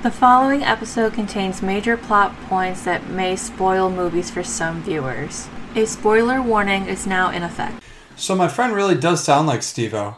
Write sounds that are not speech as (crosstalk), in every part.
The following episode contains major plot points that may spoil movies for some viewers. A spoiler warning is now in effect. So my friend really does sound like Steve-O.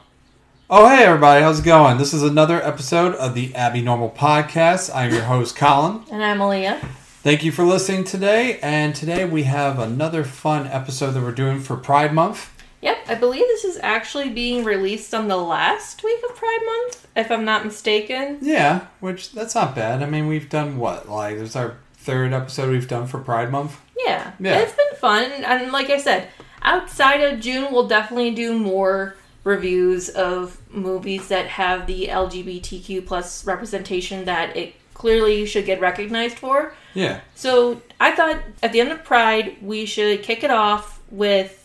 Oh hey everybody, how's it going? This is another episode of the Abby Normal Podcast. I'm your host Colin. (laughs) And I'm Aaliyah. Thank you for listening today. And today we have another fun episode that we're doing for Pride Month. Yep, I believe this is actually being released on the last week of Pride Month, if I'm not mistaken. Yeah, which that's not bad. I mean, we've done what? Like, this is our third episode we've done for Pride Month. Yeah, Yeah. it's been fun. And like I said, outside of June, we'll definitely do more reviews of movies that have the LGBTQ plus representation that it clearly should get recognized for. Yeah. So I thought at the end of Pride, we should kick it off with,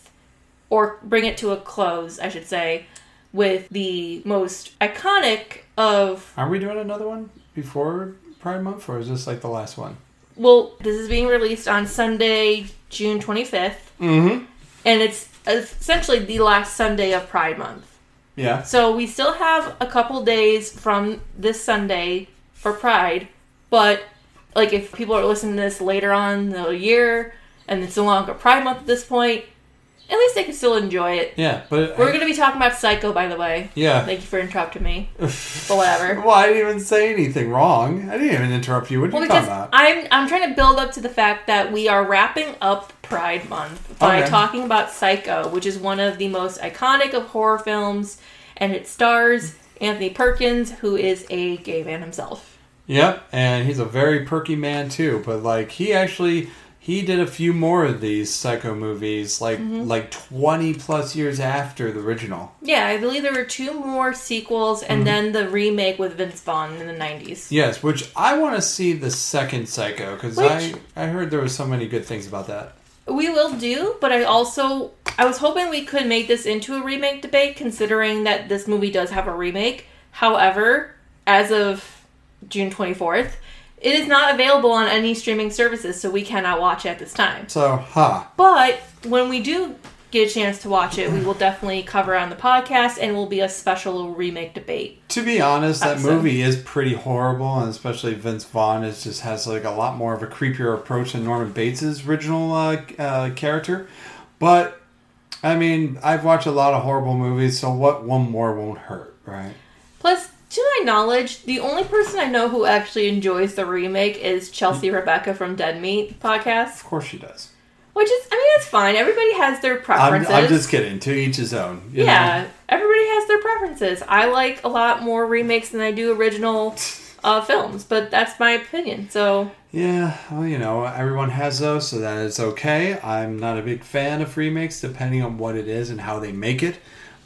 or bring it to a close, I should say, with the most iconic of. Are we doing another one before Pride Month, or is this like the last one? Well, this is being released on Sunday, June 25th, Mm-hmm. and it's essentially the last Sunday of Pride Month. Yeah. So we still have a couple days from this Sunday for Pride, but like if people are listening to this later on in the year and it's no longer Pride Month at this point, at least they can still enjoy it. Yeah, but We're going to be talking about Psycho, by the way. yeah. Thank you for interrupting me. (laughs) But whatever. Well, I didn't even say anything wrong. I didn't even interrupt you. What are Well, you because talking about? I'm I'm trying to build up to the fact that we are wrapping up Pride Month by Okay. talking about Psycho, which is one of the most iconic of horror films, and it stars Anthony Perkins, who is a gay man himself. Yep, and he's a very perky man too. But like, he actually he did a few more of these Psycho movies, like Mm-hmm. like twenty plus years after the original. Yeah, I believe there were two more sequels, and Mm-hmm. then the remake with Vince Vaughn in the '90s. Yes, which I want to see the second Psycho because I I heard there was so many good things about that. We will do, but I also I was hoping we could make this into a remake debate, considering that this movie does have a remake. However, as of June 24th, it is not available on any streaming services, so we cannot watch it at this time. So, ha, But when we do get a chance to watch it, we will definitely cover it on the podcast, and it will be a special remake debate. to be honest, that Episode. movie is pretty horrible, and especially Vince Vaughn is just has like a lot more of a creepier approach than Norman Bates' original uh, uh, character. But I mean, I've watched a lot of horrible movies, so what one more won't hurt, right? Plus, to my knowledge, the only person I know who actually enjoys the remake is Chelsea Rebecca from Dead Meat podcast. Of course she does. Which is, I mean, it's fine. Everybody has their I'm, preferences. I'm just kidding. To each his own. you yeah, know? everybody has their preferences. I like a lot more remakes than I do original (laughs) uh, films, but that's my opinion. So, Yeah, well, you know, everyone has those, so that is okay. I'm not a big fan of remakes, depending on what it is and how they make it.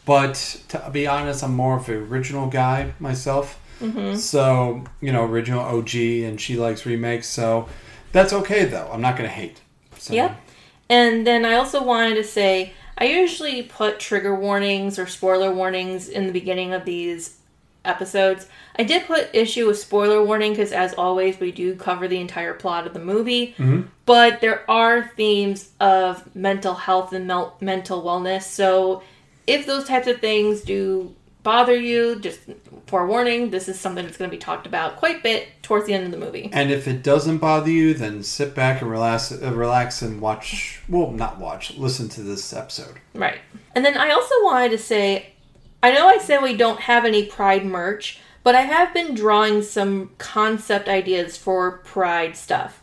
But to be honest, I'm more of an original guy myself. Mm-hmm. So, you know, original OG, and she likes remakes, so that's okay, though. I'm not going to hate. So, Yep. And then I also wanted to say I usually put trigger warnings or spoiler warnings in the beginning of these episodes. I did put issue with spoiler warning because, as always, we do cover the entire plot of the movie. But there are themes of mental health and mel- mental wellness. So if those types of things do bother you, just forewarning, this is something that's going to be talked about quite a bit towards the end of the movie. And if it doesn't bother you, then sit back and relax, uh, relax and watch. Well, not watch. Listen to this episode. Right. And then I also wanted to say I know I said we don't have any Pride merch, but I have been drawing some concept ideas for Pride stuff.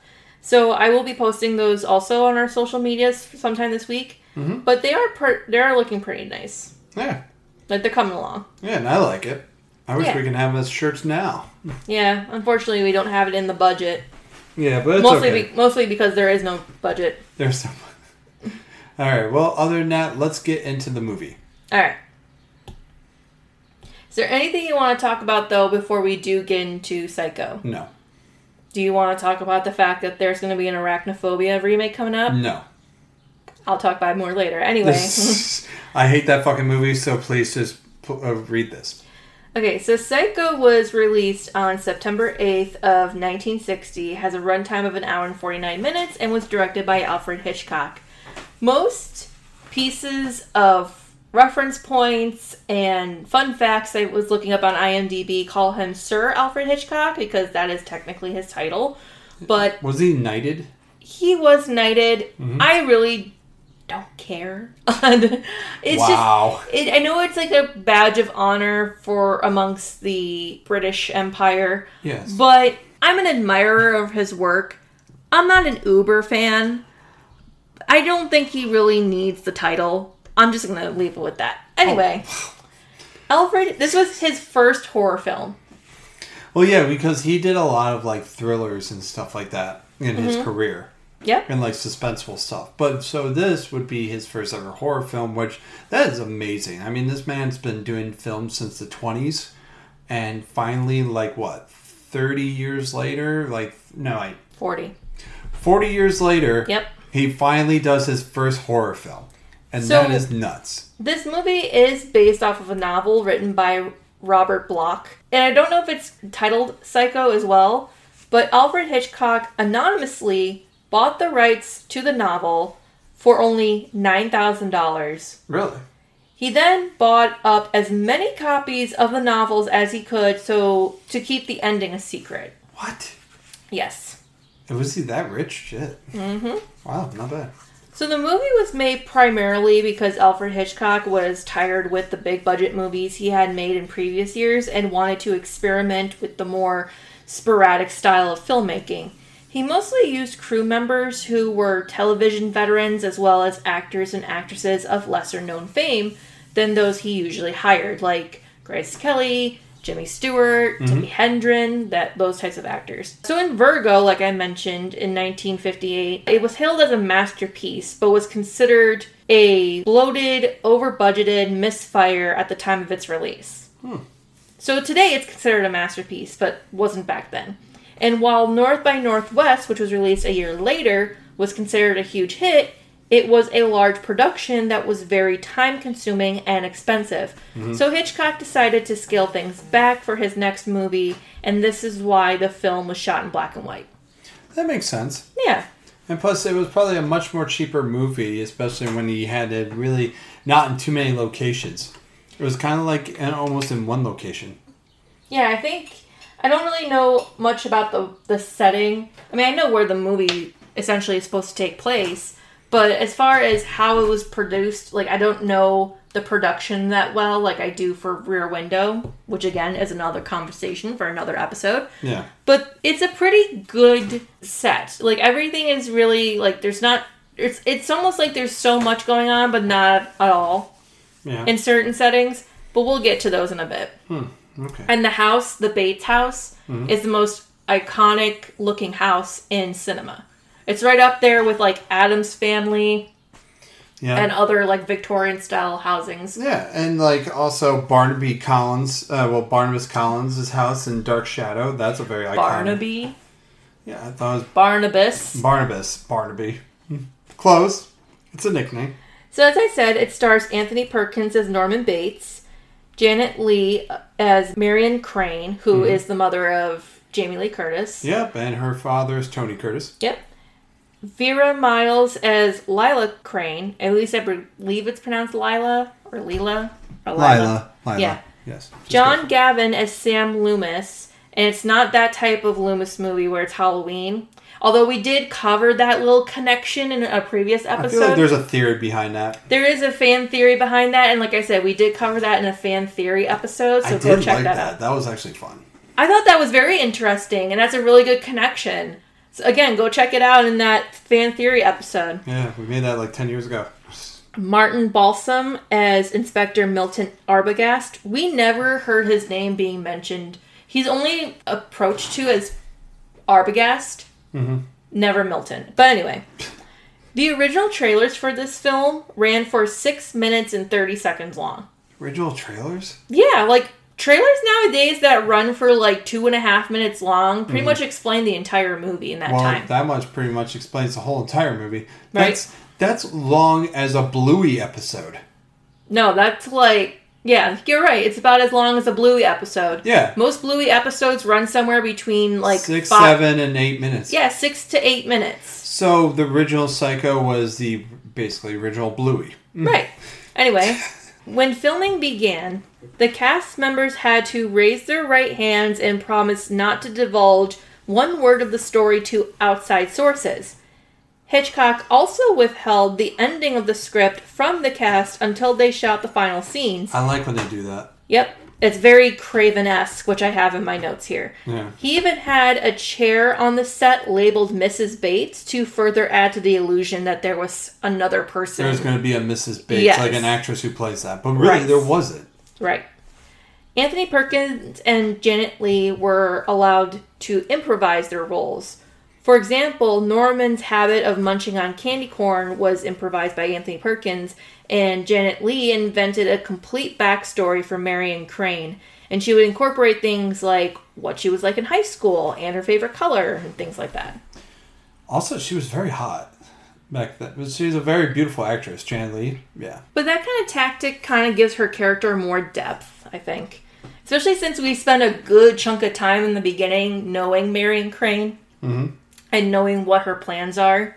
So I will be posting those also on our social medias sometime this week. Mm-hmm. But they are per- they are looking pretty nice. Yeah, Like they're coming along. yeah, and I like it. I wish Yeah. we can have those shirts now. Yeah, unfortunately we don't have it in the budget. Yeah, but it's mostly okay. be- mostly because there is no budget. There's some. (laughs) All right. Well, other than that, let's get into the movie. All right. Is there anything you want to talk about though before we do get into Psycho? No. Do you want to talk about the fact that there's going to be an arachnophobia remake coming up? No. I'll talk about it more later. Anyway. (laughs) I hate that fucking movie, so please just uh, read this. okay, so Psycho was released on September 8th of 1960, has a runtime of an hour and 49 minutes, and was directed by Alfred Hitchcock. Most pieces of reference points and fun facts I was looking up on IMDb call him Sir Alfred Hitchcock because that is technically his title. But Was he knighted? he was knighted. Mm-hmm. I really don't care. (laughs) it's wow. just it, I know it's like a badge of honor for amongst the British Empire, yes. but I'm an admirer of his work. I'm not an Uber fan. I don't think he really needs the title. I'm just gonna leave it with that. Anyway, oh. Alfred, this was his first horror film. well, yeah, because he did a lot of like thrillers and stuff like that in his mm-hmm. career. Yep. and like suspenseful stuff. But so this would be his first ever horror film, which that is amazing. I mean, this man's been doing films since the twenties, and finally, like what, thirty years later, like no, like 40. forty years later, Yep. he finally does his first horror film, and So- that is nuts. This movie is based off of a novel written by Robert Bloch. And I don't know if it's titled Psycho as well, but Alfred Hitchcock anonymously bought the rights to the novel for only $9,000. Really? He then bought up as many copies of the novels as he could so to keep the ending a secret. What? Yes. And Was he that rich? Shit. Mm-hmm. Wow, not bad. So the movie was made primarily because Alfred Hitchcock was tired with the big budget movies he had made in previous years and wanted to experiment with the more sporadic style of filmmaking. He mostly used crew members who were television veterans as well as actors and actresses of lesser known fame than those he usually hired, like Grace Kelly, Jimmy Stewart, Tippi mm-hmm. Hendren, that those types of actors. So in Vertigo, like I mentioned in 1958, it was hailed as a masterpiece, but was considered a bloated, over-budgeted misfire at the time of its release. Hmm. So today it's considered a masterpiece, but wasn't back then. And while North by Northwest, which was released a year later, was considered a huge hit, it was a large production that was very time consuming and expensive. Mm-hmm. So Hitchcock decided to scale things back for his next movie, and this is why the film was shot in black and white. That makes sense. Yeah. And plus, it was probably a much more cheaper movie, especially when he had it really not in too many locations. It was kind of like almost in one location. Yeah, I think I don't really know much about the the setting. I mean, I know where the movie essentially is supposed to take place, but as far as how it was produced, like I don't know the production that well like I do for Rear Window, which again is another conversation for another episode. Yeah. But it's a pretty good set. Like everything is really like there's not it's it's almost like there's so much going on but not at all Yeah. in certain settings, but we'll get to those in a bit. okay. And the house, the Bates house, Mm-hmm. is the most iconic looking house in cinema. It's right up there with like Addams Family yeah. and other like Victorian style housings. yeah, and like also Barnaby Collins, uh, well Barnabas Collins' house in Dark Shadow. That's a very iconic. Barnaby, Yeah, I thought it was Barnabas. Barnabas Barnaby. Hmm. Close. It's a nickname. So as I said, it stars Anthony Perkins as Norman Bates, Janet Leigh as Marion Crane, who is Mm-hmm. the mother of Jamie Lee Curtis. Yep, and her father is Tony Curtis. Yep. Vera Miles as Lila Crane. At least I believe it's pronounced Lila or Lila. Or Lila. Lila. Yeah. Yes. John Gavin as Sam Loomis. And it's not that type of Loomis movie where it's Halloween. Although we did cover that little connection in a previous episode. I feel like there's a theory behind that. there is a fan theory behind that, and like I said, we did cover that in a fan theory episode, so I go check like that, that. out. That was actually fun. I thought that was very interesting, and that's a really good connection. So again, go check it out in that fan theory episode. Yeah, we made that like ten years ago. Martin Balsam as Inspector Milton Arbogast. We never heard his name being mentioned. He's only approached to as Arbogast, Mhm. never Milton. But anyway, the original trailers for this film ran for six minutes and 30 seconds long. Original trailers? Yeah, like trailers nowadays that run for like two and a half minutes long pretty mm. much explain the entire movie in that well, time. that much pretty much explains the whole entire movie. Right. That's that's long as a Bluey episode. No, that's like yeah, you're right. It's about as long as a Bluey episode. Yeah. Most Bluey episodes run somewhere between like Six, five, seven, and eight minutes. Yeah, six to eight minutes. So the original Psycho was the basically original Bluey. Right. Anyway, (laughs) When filming began, the cast members had to raise their right hands and promise not to divulge one word of the story to outside sources. Hitchcock also withheld the ending of the script from the cast until they shot the final scenes. I like when they do that. Yep, it's very Craven esque, which I have in my notes here. Yeah. He even had a chair on the set labeled Mrs. Bates to further add to the illusion that there was another person. There's going to be a Mrs. Bates, Yes. like an actress who plays that. But really, Right. there wasn't. Right. Anthony Perkins and Janet Leigh were allowed to improvise their roles. For example, Norman's habit of munching on candy corn was improvised by Anthony Perkins, and Janet Leigh invented a complete backstory for Marion Crane. And she would incorporate things like what she was like in high school and her favorite color and things like that. Also, she was very hot back then. But She's a very beautiful actress, Jan Lee. Yeah. But that kind of tactic kind of gives her character more depth, I think. Especially since we spent a good chunk of time in the beginning knowing Marion Crane mm-hmm. And knowing what her plans are.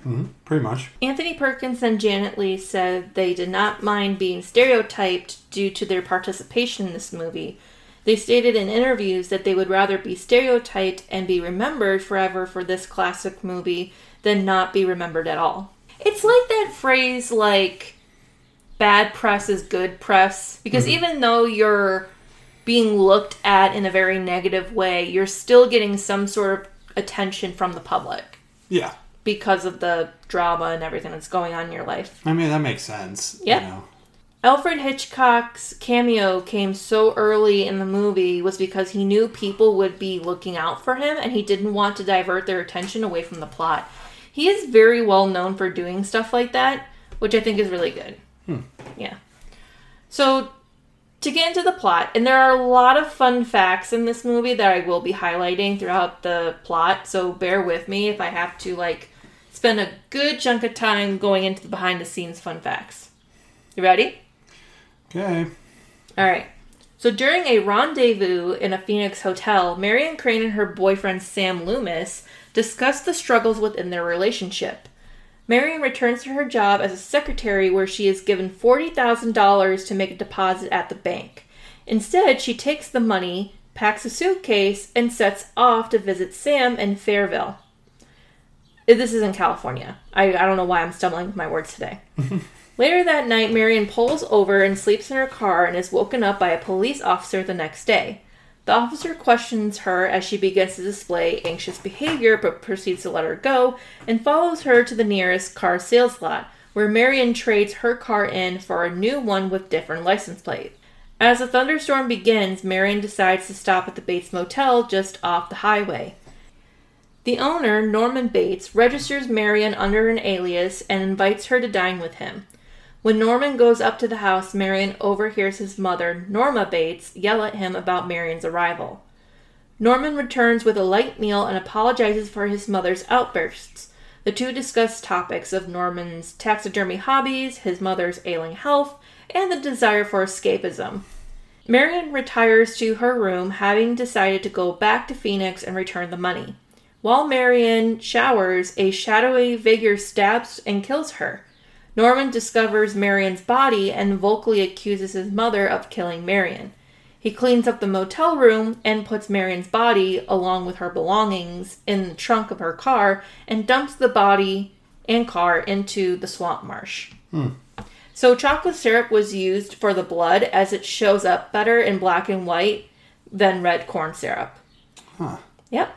Mm-hmm. Pretty much. Anthony Perkins and Janet Leigh said they did not mind being stereotyped due to their participation in this movie. They stated in interviews that they would rather be stereotyped and be remembered forever for this classic movie than not be remembered at all. It's like that phrase like bad press is good press because mm-hmm. even though you're being looked at in a very negative way, you're still getting some sort of attention from the public Yeah. because of the drama and everything that's going on in your life. I mean, that makes sense. yeah You know. Alfred Hitchcock's cameo came so early in the movie was because he knew people would be looking out for him and he didn't want to divert their attention away from the plot. He is very well known for doing stuff like that, which I think is really good. Hmm. Yeah. So, to get into the plot, and there are a lot of fun facts in this movie that I will be highlighting throughout the plot, so bear with me if I have to, like, spend a good chunk of time going into the behind the scenes fun facts. You ready? Okay. All right. So during a rendezvous in a Phoenix hotel, Marion Crane and her boyfriend Sam Loomis discuss the struggles within their relationship. Marion returns to her job as a secretary where she is given $40,000 to make a deposit at the bank. Instead, she takes the money, packs a suitcase, and sets off to visit Sam in Fairvale. This is in California. I, I don't know why I'm stumbling with my words today. (laughs) Later that night, Marion pulls over and sleeps in her car and is woken up by a police officer the next day. The officer questions her as she begins to display anxious behavior but proceeds to let her go and follows her to the nearest car sales lot, where Marion trades her car in for a new one with different license plate. As the thunderstorm begins, Marion decides to stop at the Bates Motel just off the highway. The owner, Norman Bates, registers Marion under an alias and invites her to dine with him. When Norman goes up to the house, Marion overhears his mother, Norma Bates, yell at him about Marion's arrival. Norman returns with a light meal and apologizes for his mother's outbursts. The two discuss topics of Norman's taxidermy hobbies, his mother's ailing health, and the desire for escapism. Marion retires to her room, having decided to go back to Phoenix and return the money. While Marion showers, a shadowy figure stabs and kills her. Norman discovers Marion's body and vocally accuses his mother of killing Marion. He cleans up the motel room and puts Marion's body, along with her belongings, in the trunk of her car and dumps the body and car into the swamp marsh. Hmm. So, chocolate syrup was used for the blood as it shows up better in black and white than red corn syrup. Huh. Yep.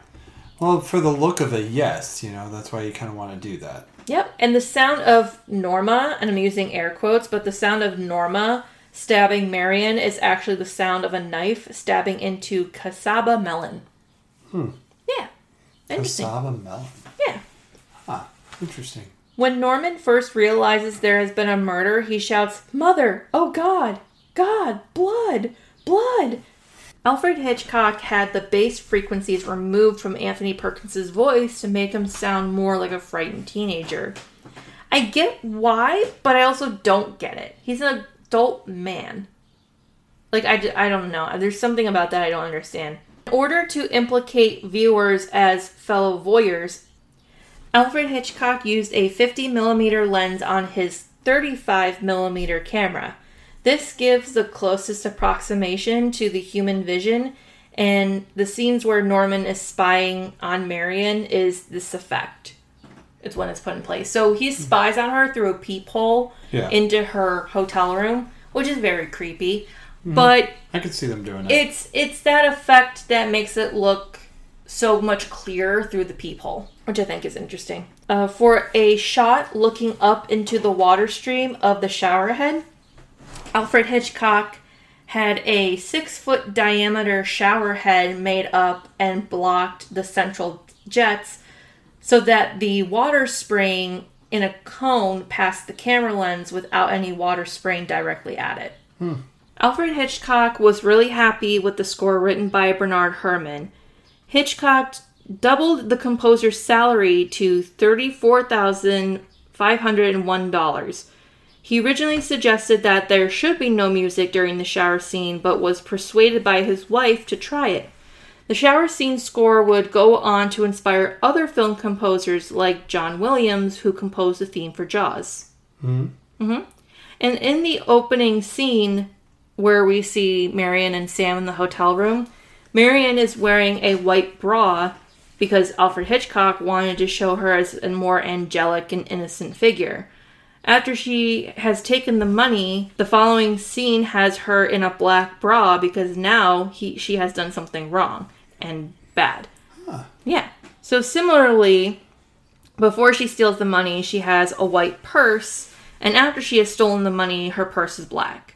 Well, for the look of it, yes. You know, that's why you kind of want to do that. Yep. And the sound of Norma, and I'm using air quotes, but the sound of Norma stabbing Marion is actually the sound of a knife stabbing into casaba melon. Hmm. Yeah. Interesting. Casaba melon. Yeah. Huh. Interesting. When Norman first realizes there has been a murder, he shouts, Mother! Oh God! God! Blood! Blood! Alfred Hitchcock had the bass frequencies removed from Anthony Perkins' voice to make him sound more like a frightened teenager. I get why, but I also don't get it. He's an adult man. Like, I, I don't know. There's something about that I don't understand. In order to implicate viewers as fellow voyeurs, Alfred Hitchcock used a 50 millimeter lens on his 35 millimeter camera. This gives the closest approximation to the human vision, and the scenes where Norman is spying on Marion is this effect. It's when it's put in place. So he spies on her through a peephole Yeah. into her hotel room, which is very creepy. But I could see them doing it. it's it's that effect that makes it look so much clearer through the peephole, which I think is interesting. Uh, for a shot looking up into the water stream of the shower head, Alfred Hitchcock had a six foot diameter shower head made up and blocked the central jets so that the water spraying in a cone past the camera lens without any water spraying directly at it. Hmm. Alfred Hitchcock was really happy with the score written by Bernard Herrmann. Hitchcock doubled the composer's salary to $34,501. He originally suggested that there should be no music during the shower scene, but was persuaded by his wife to try it. The shower scene score would go on to inspire other film composers like John Williams, who composed the theme for Jaws. mm-hmm And in the opening scene where we see Marion and Sam in the hotel room, Marion is wearing a white bra because Alfred Hitchcock wanted to show her as a more angelic and innocent figure. After she has taken the money, the following scene has her in a black bra because now he she has done something wrong and bad. Yeah. So similarly, before she steals the money, she has a white purse, and after she has stolen the money, her purse is black.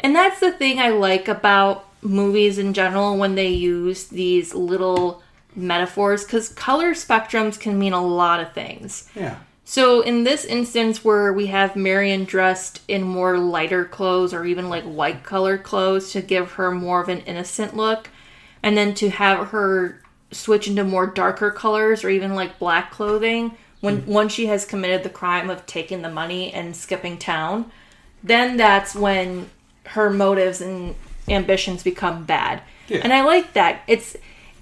And that's the thing I like about movies in general when they use these little metaphors because color spectrums can mean a lot of things. yeah. So in this instance where we have Marion dressed in more lighter clothes or even like white colored clothes to give her more of an innocent look and then to have her switch into more darker colors or even like black clothing when hmm. once she has committed the crime of taking the money and skipping town then that's when her motives and ambitions become bad. Yeah. And I like that. It's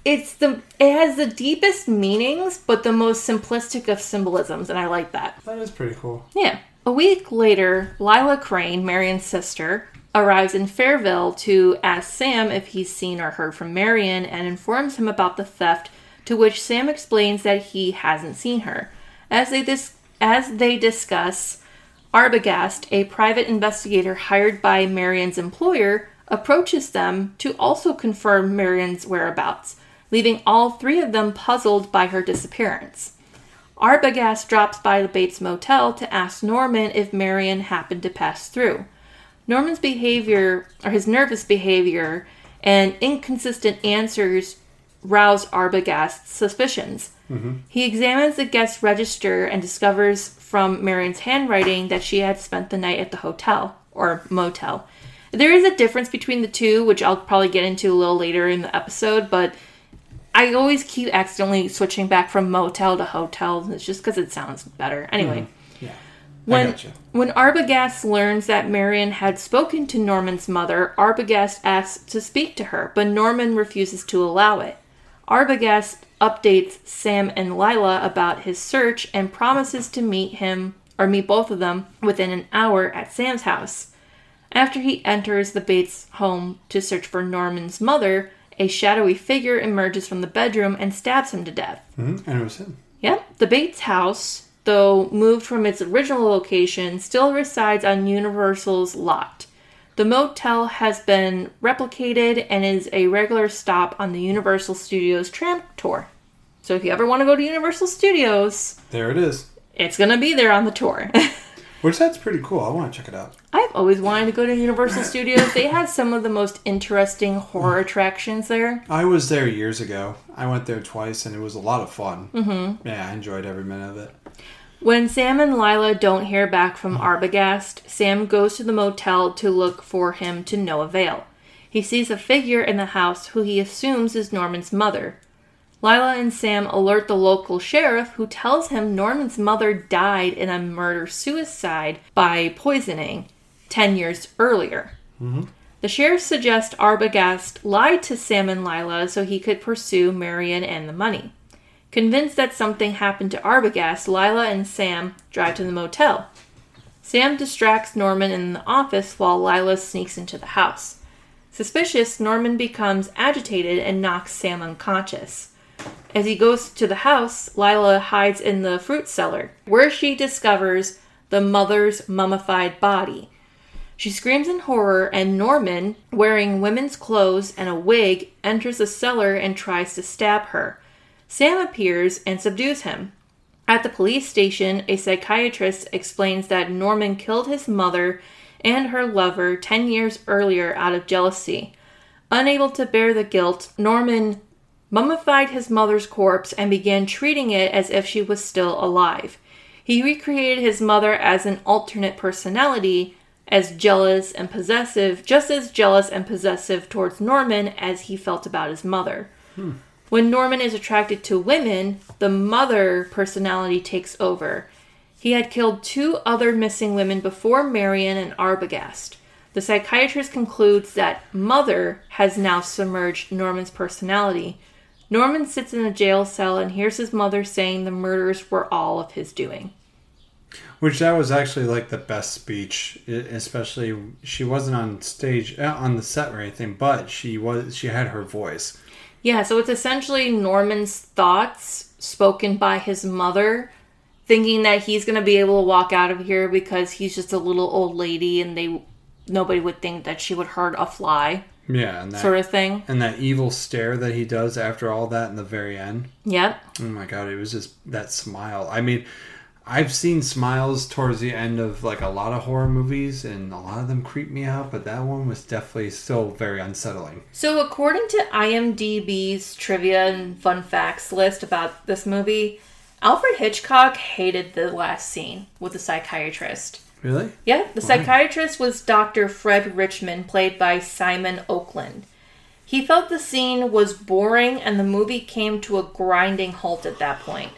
it's the it has the deepest meanings but the most simplistic of symbolisms and I like that. That is pretty cool. Yeah. A week later, Lila Crane, Marion's sister, arrives in Fairvale to ask Sam if he's seen or heard from Marion and informs him about the theft, to which Sam explains that he hasn't seen her. As they dis- as they discuss, Arbogast, a private investigator hired by Marion's employer, approaches them to also confirm Marion's whereabouts, leaving all three of them puzzled by her disappearance. Arbogast drops by the Bates Motel to ask Norman if Marion happened to pass through. Norman's behavior, or his nervous behavior, and inconsistent answers rouse Arbogast's suspicions. Mm-hmm. He examines the guest register and discovers from Marion's handwriting that she had spent the night at the hotel, or motel. There is a difference between the two, which I'll probably get into a little later in the episode, but I always keep accidentally switching back from motel to hotel. It's just because it sounds better. Anyway, mm-hmm. Yeah. I when gotcha. when Arbogast learns that Marion had spoken to Norman's mother, Arbogast asks to speak to her, but Norman refuses to allow it. Arbogast updates Sam and Lila about his search and promises to meet him or meet both of them within an hour at Sam's house. After he enters the Bates home to search for Norman's mother, a shadowy figure emerges from the bedroom and stabs him to death. Mm-hmm. And it was him. Yep, the Bates house, though moved from its original location, still resides on Universal's lot. The motel has been replicated and is a regular stop on the Universal Studios tram tour. So if you ever want to go to Universal Studios, There it is. it's going to be there on the tour. (laughs) Which that's pretty cool. I want to check it out. I've always wanted to go to Universal Studios. They have some of the most interesting horror attractions there. I was there years ago. I went there twice, and it was a lot of fun. Mm-hmm. Yeah, I enjoyed every minute of it. When Sam and Lila don't hear back from Arbogast, Sam goes to the motel to look for him to no avail. He sees a figure in the house who he assumes is Norman's mother. Lila and Sam alert the local sheriff, who tells him Norman's mother died in a murder suicide by poisoning 10 years earlier. Mm-hmm. The sheriff suggests Arbogast lied to Sam and Lila so he could pursue Marion and the money. Convinced that something happened to Arbogast, Lila and Sam drive to the motel. Sam distracts Norman in the office while Lila sneaks into the house. Suspicious, Norman becomes agitated and knocks Sam unconscious. As he goes to the house, Lila hides in the fruit cellar, where she discovers the mother's mummified body. She screams in horror, and Norman, wearing women's clothes and a wig, enters the cellar and tries to stab her. Sam appears and subdues him. At the police station, a psychiatrist explains that Norman killed his mother and her lover 10 years earlier out of jealousy. Unable to bear the guilt, Norman mummified his mother's corpse and began treating it as if she was still alive. He recreated his mother as an alternate personality, as jealous and possessive, just as jealous and possessive towards Norman as he felt about his mother. Hmm. When Norman is attracted to women, the mother personality takes over. He had killed two other missing women before Marion and Arbogast. The psychiatrist concludes that Mother has now submerged Norman's personality. Norman sits in a jail cell and hears his mother saying the murders were all of his doing. Which that was actually like the best speech, especially she wasn't on stage uh, on the set or anything, but she was she had her voice. Yeah, so it's essentially Norman's thoughts spoken by his mother, thinking that he's going to be able to walk out of here because he's just a little old lady and they nobody would think that she would hurt a fly. Yeah, and that, sort of thing. And that evil stare that he does after all that in the very end. Yep. Oh my god, it was just that smile. I mean, I've seen smiles towards the end of like a lot of horror movies, and a lot of them creep me out, but that one was definitely still very unsettling. So, according to IMDb's trivia and fun facts list about this movie, Alfred Hitchcock hated the last scene with the psychiatrist. Really? Yeah, the Why? psychiatrist was Dr. Fred Richmond, played by Simon Oakland. He felt the scene was boring and the movie came to a grinding halt at that point.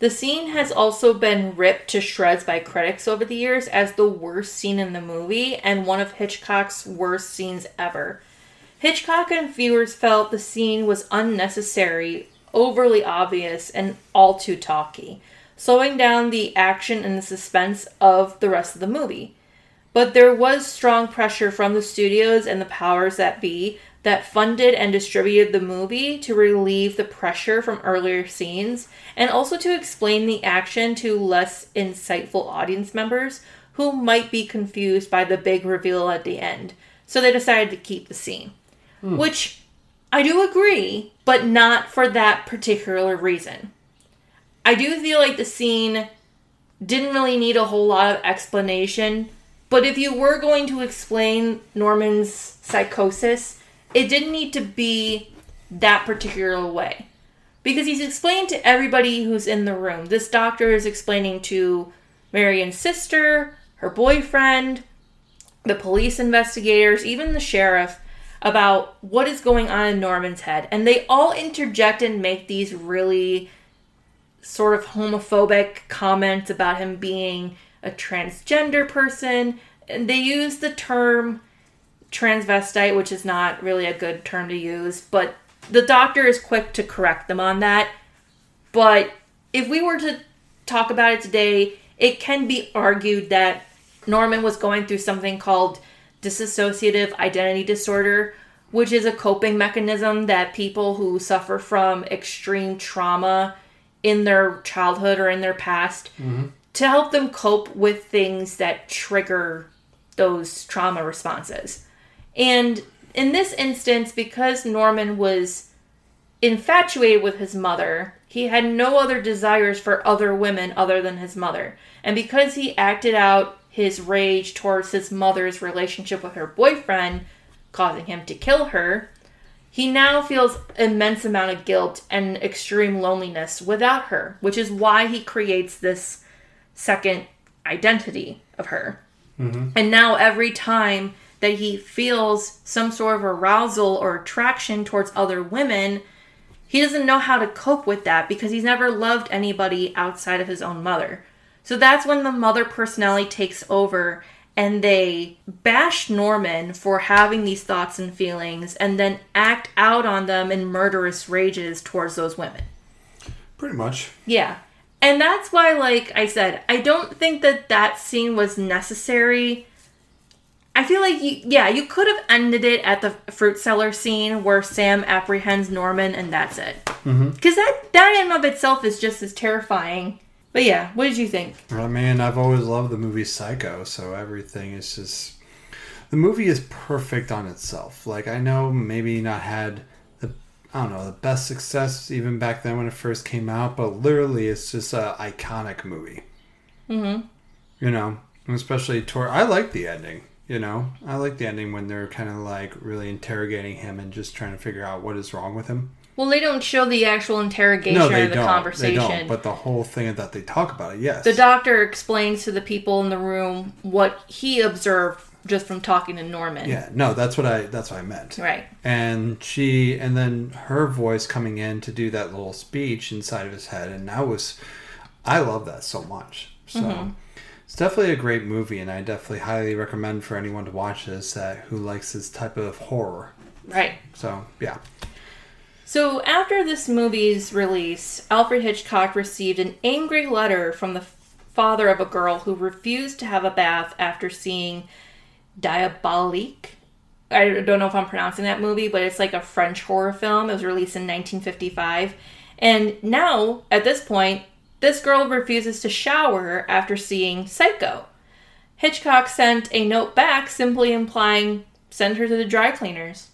The scene has also been ripped to shreds by critics over the years as the worst scene in the movie and one of Hitchcock's worst scenes ever. Hitchcock and viewers felt the scene was unnecessary, overly obvious, and all too talky, slowing down the action and the suspense of the rest of the movie. But there was strong pressure from the studios and the powers that be that funded and distributed the movie to relieve the pressure from earlier scenes and also to explain the action to less insightful audience members who might be confused by the big reveal at the end. So they decided to keep the scene. Hmm. Which I do agree, but not for that particular reason. I do feel like the scene didn't really need a whole lot of explanation, but if you were going to explain Norman's psychosis, it didn't need to be that particular way. Because he's explained to everybody who's in the room. This doctor is explaining to Marion's sister, her boyfriend, the police investigators, even the sheriff about what is going on in Norman's head. And they all interject and make these really sort of homophobic comments about him being a transgender person. And they use the term transvestite, which is not really a good term to use, but the doctor is quick to correct them on that. But if we were to talk about it today, it can be argued that Norman was going through something called dissociative identity disorder, which is a coping mechanism that people who suffer from extreme trauma in their childhood or in their past mm-hmm. to help them cope with things that trigger those trauma responses. And in this instance, because Norman was infatuated with his mother, he had no other desires for other women other than his mother. And because he acted out his rage towards his mother's relationship with her boyfriend, causing him to kill her, he now feels immense amount of guilt and extreme loneliness without her, which is why he creates this second identity of her. Mm-hmm. And now every time that he feels some sort of arousal or attraction towards other women, he doesn't know how to cope with that because he's never loved anybody outside of his own mother. So that's when the mother personality takes over and they bash Norman for having these thoughts and feelings and then act out on them in murderous rages towards those women. Pretty much. Yeah. And that's why, like I said, I don't think that that scene was necessary. I feel like, you, yeah, you could have ended it at the fruit cellar scene where Sam apprehends Norman and that's it. Mm-hmm. Because that, that in and of itself is just as terrifying. But yeah, what did you think? I mean, I've always loved the movie Psycho, so everything is just. The movie is perfect on itself. Like, I know maybe not had the, I don't know, the best success even back then when it first came out, but literally it's just a iconic movie. Mm-hmm. You know, especially toward. I like the ending. You know, I like the ending when they're kind of like really interrogating him and just trying to figure out what is wrong with him. Well, they don't show the actual interrogation No, they or the don't. conversation. They don't. But the whole thing that they talk about it, yes. the doctor explains to the people in the room what he observed just from talking to Norman. yeah, no, that's what I. That's what I meant. Right. and she and then her voice coming in to do that little speech inside of his head and that was i love that so much so mm-hmm. it's definitely a great movie and i definitely highly recommend for anyone to watch this that who likes this type of horror Right. so yeah So, after this movie's release, Alfred Hitchcock received an angry letter from the father of a girl who refused to have a bath after seeing Diabolique. I don't know if I'm pronouncing that movie, but it's like a French horror film. It was released in 1955. And now, at this point, this girl refuses to shower after seeing Psycho. Hitchcock sent a note back simply implying send her to the dry cleaners.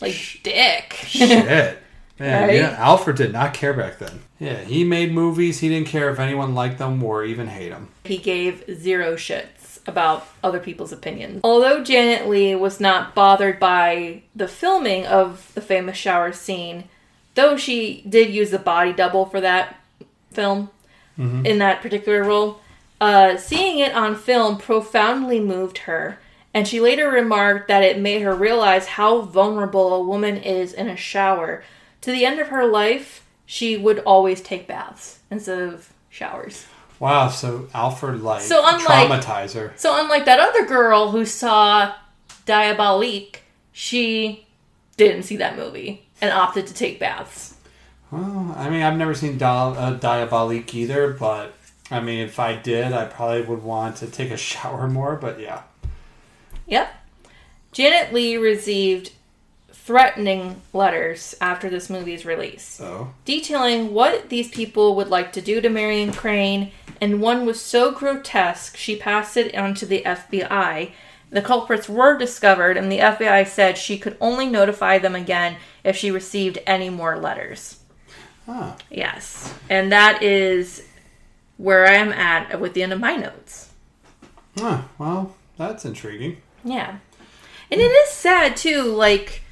Like, dick. shit (laughs) man Right? yeah alfred did not care back then yeah he made movies he didn't care if anyone liked them or even hate them He gave zero shits about other people's opinions. Although Janet Leigh was not bothered by the filming of the famous shower scene, though she did use the body double for that film in that particular role, uh, seeing it on film profoundly moved her. And she later remarked that it made her realize how vulnerable a woman is in a shower. To the end of her life, she would always take baths instead of showers. wow so alfred like So unlike- traumatized her So unlike that other girl who saw Diabolique, she didn't see that movie and opted to take baths. Well, I mean, I've never seen Dia- uh, Diabolique either, but I mean, if I did, I probably would want to take a (laughs) shower more. But yeah, Yep. Janet Leigh received threatening letters after this movie's release, so detailing what these people would like to do to Marion Crane, and one was so grotesque she passed it on to the FBI. The culprits were discovered, and the FBI said she could only notify them again if she received any more letters. ah, Yes. And that is where I am at with the end of my notes. huh, well, that's intriguing. Yeah. And it is sad too, like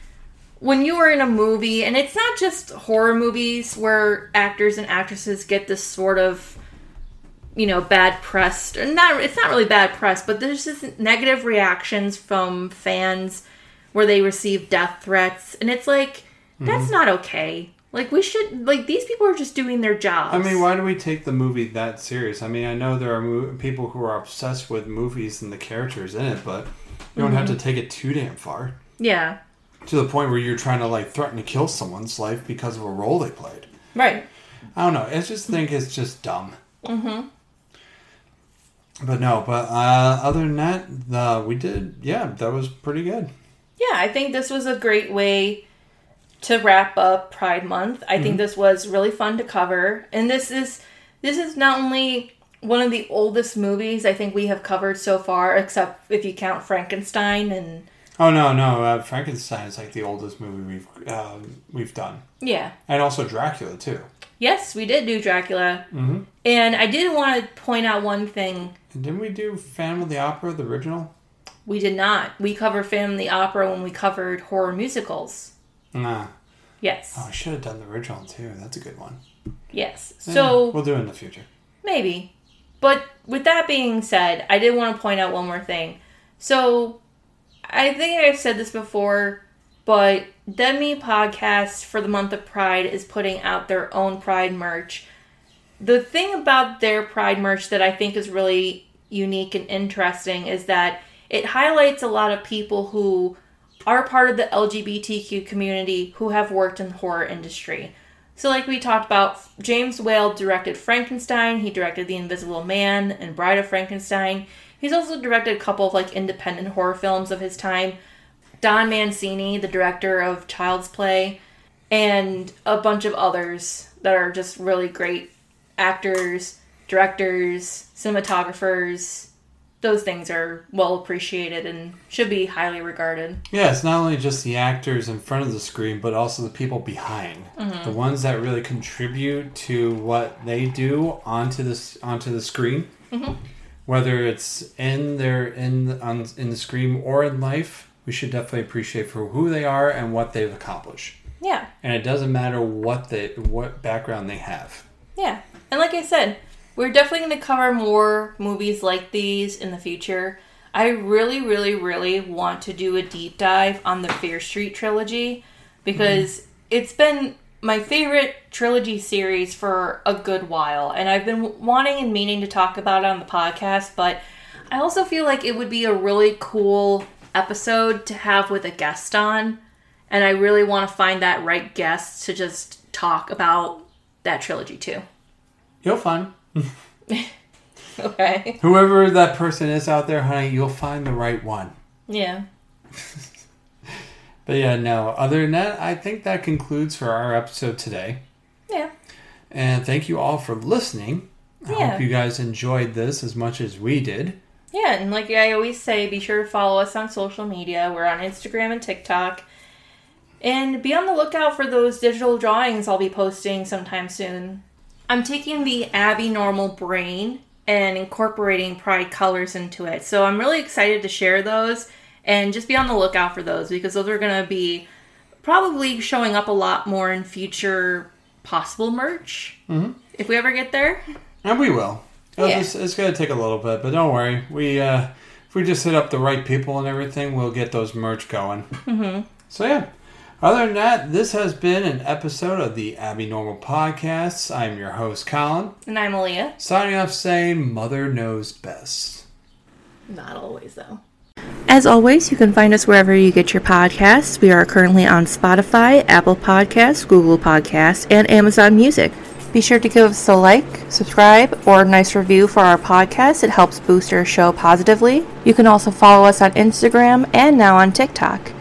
when you are in a movie, and it's not just horror movies where actors and actresses get this sort of you know bad press or not it's not really bad press but there's just negative reactions from fans where they receive death threats and it's like that's mm-hmm. not okay like we should like these people are just doing their jobs I mean, why do we take the movie that serious? I mean, I know there are mo- people who are obsessed with movies and the characters in it, but you don't have to take it too damn far yeah to the point where you're trying to like threaten to kill someone's life because of a role they played. right I don't know. I just think it's just dumb. Mm-hmm. But no, but uh, other than that, uh, we did. Yeah, that was pretty good. yeah, I think this was a great way to wrap up Pride Month. I think this was really fun to cover, and this is this is not only one of the oldest movies I think we have covered so far, except if you count Frankenstein and Oh no, no, uh, Frankenstein is like the oldest movie we've um, we've done, yeah. and also Dracula too. Yes, we did do Dracula, Mm-hmm. and I did want to point out one thing. And didn't we do Phantom of the Opera, the original? We did not. We covered Phantom of the Opera when we covered horror musicals. Nah. Yes. Oh, I should have done the original too. That's a good one. Yes. Yeah, So we'll do it in the future. Maybe. But with that being said, I did want to point out one more thing. So, I think I've said this before, but Dead Meat Podcast for the month of Pride is putting out their own Pride merch. The thing about their Pride merch that I think is really unique and interesting is that it highlights a lot of people who are part of the LGBTQ community who have worked in the horror industry. So, like we talked about, James Whale directed Frankenstein. He directed The Invisible Man and Bride of Frankenstein. He's also directed a couple of like independent horror films of his time. Don Mancini, the director of Child's Play, and a bunch of others that are just really great actors, directors, cinematographers. Those things are well appreciated and should be highly regarded. Yeah, it's not only just the actors in front of the screen, but also the people behind, mm-hmm. the ones that really contribute to what they do onto this onto the screen. Mm-hmm. Whether it's in their in on in the screen or in life, we should definitely appreciate for who they are and what they've accomplished. Yeah. And it doesn't matter what they what background they have. Yeah. And like I said, we're definitely going to cover more movies like these in the future. I really, really, really want to do a deep dive on the Fear Street trilogy because it's been my favorite trilogy series for a good while. And I've been wanting and meaning to talk about it on the podcast, but I also feel like it would be a really cool episode to have with a guest on. And I really want to find that right guest to just talk about that trilogy too. You'll find (laughs) Okay. whoever that person is out there, honey. You'll find the right one. Yeah. (laughs) But yeah, no. Other than that, I think that concludes for our episode today. Yeah. And thank you all for listening. I Yeah. hope you guys enjoyed this as much as we did. Yeah, and like I always say, be sure to follow us on social media. We're on Instagram and TikTok. And be on the lookout for those digital drawings I'll be posting sometime soon. I'm taking the Abby Normal brain and incorporating Pride colors into it. So I'm really excited to share those and just be on the lookout for those because those are going to be probably showing up a lot more in future possible merch. Mm-hmm. If we ever get there. And we will. Yeah. just- it's going to take a little bit, but don't worry. We uh, If we just hit up the right people and everything, we'll get those merch going. Mm-hmm. So, yeah. Other than that, this has been an episode of the Abby Normal Podcasts. I'm your host, Colin. And I'm Aaliyah. Signing off saying, Mother Knows Best. Not always, though. As always, you can find us wherever you get your podcasts. We are currently on Spotify, Apple Podcasts, Google Podcasts, and Amazon Music. Be sure to give us a like, subscribe, or a nice review for our podcast. It helps boost our show positively. You can also follow us on Instagram and now on TikTok.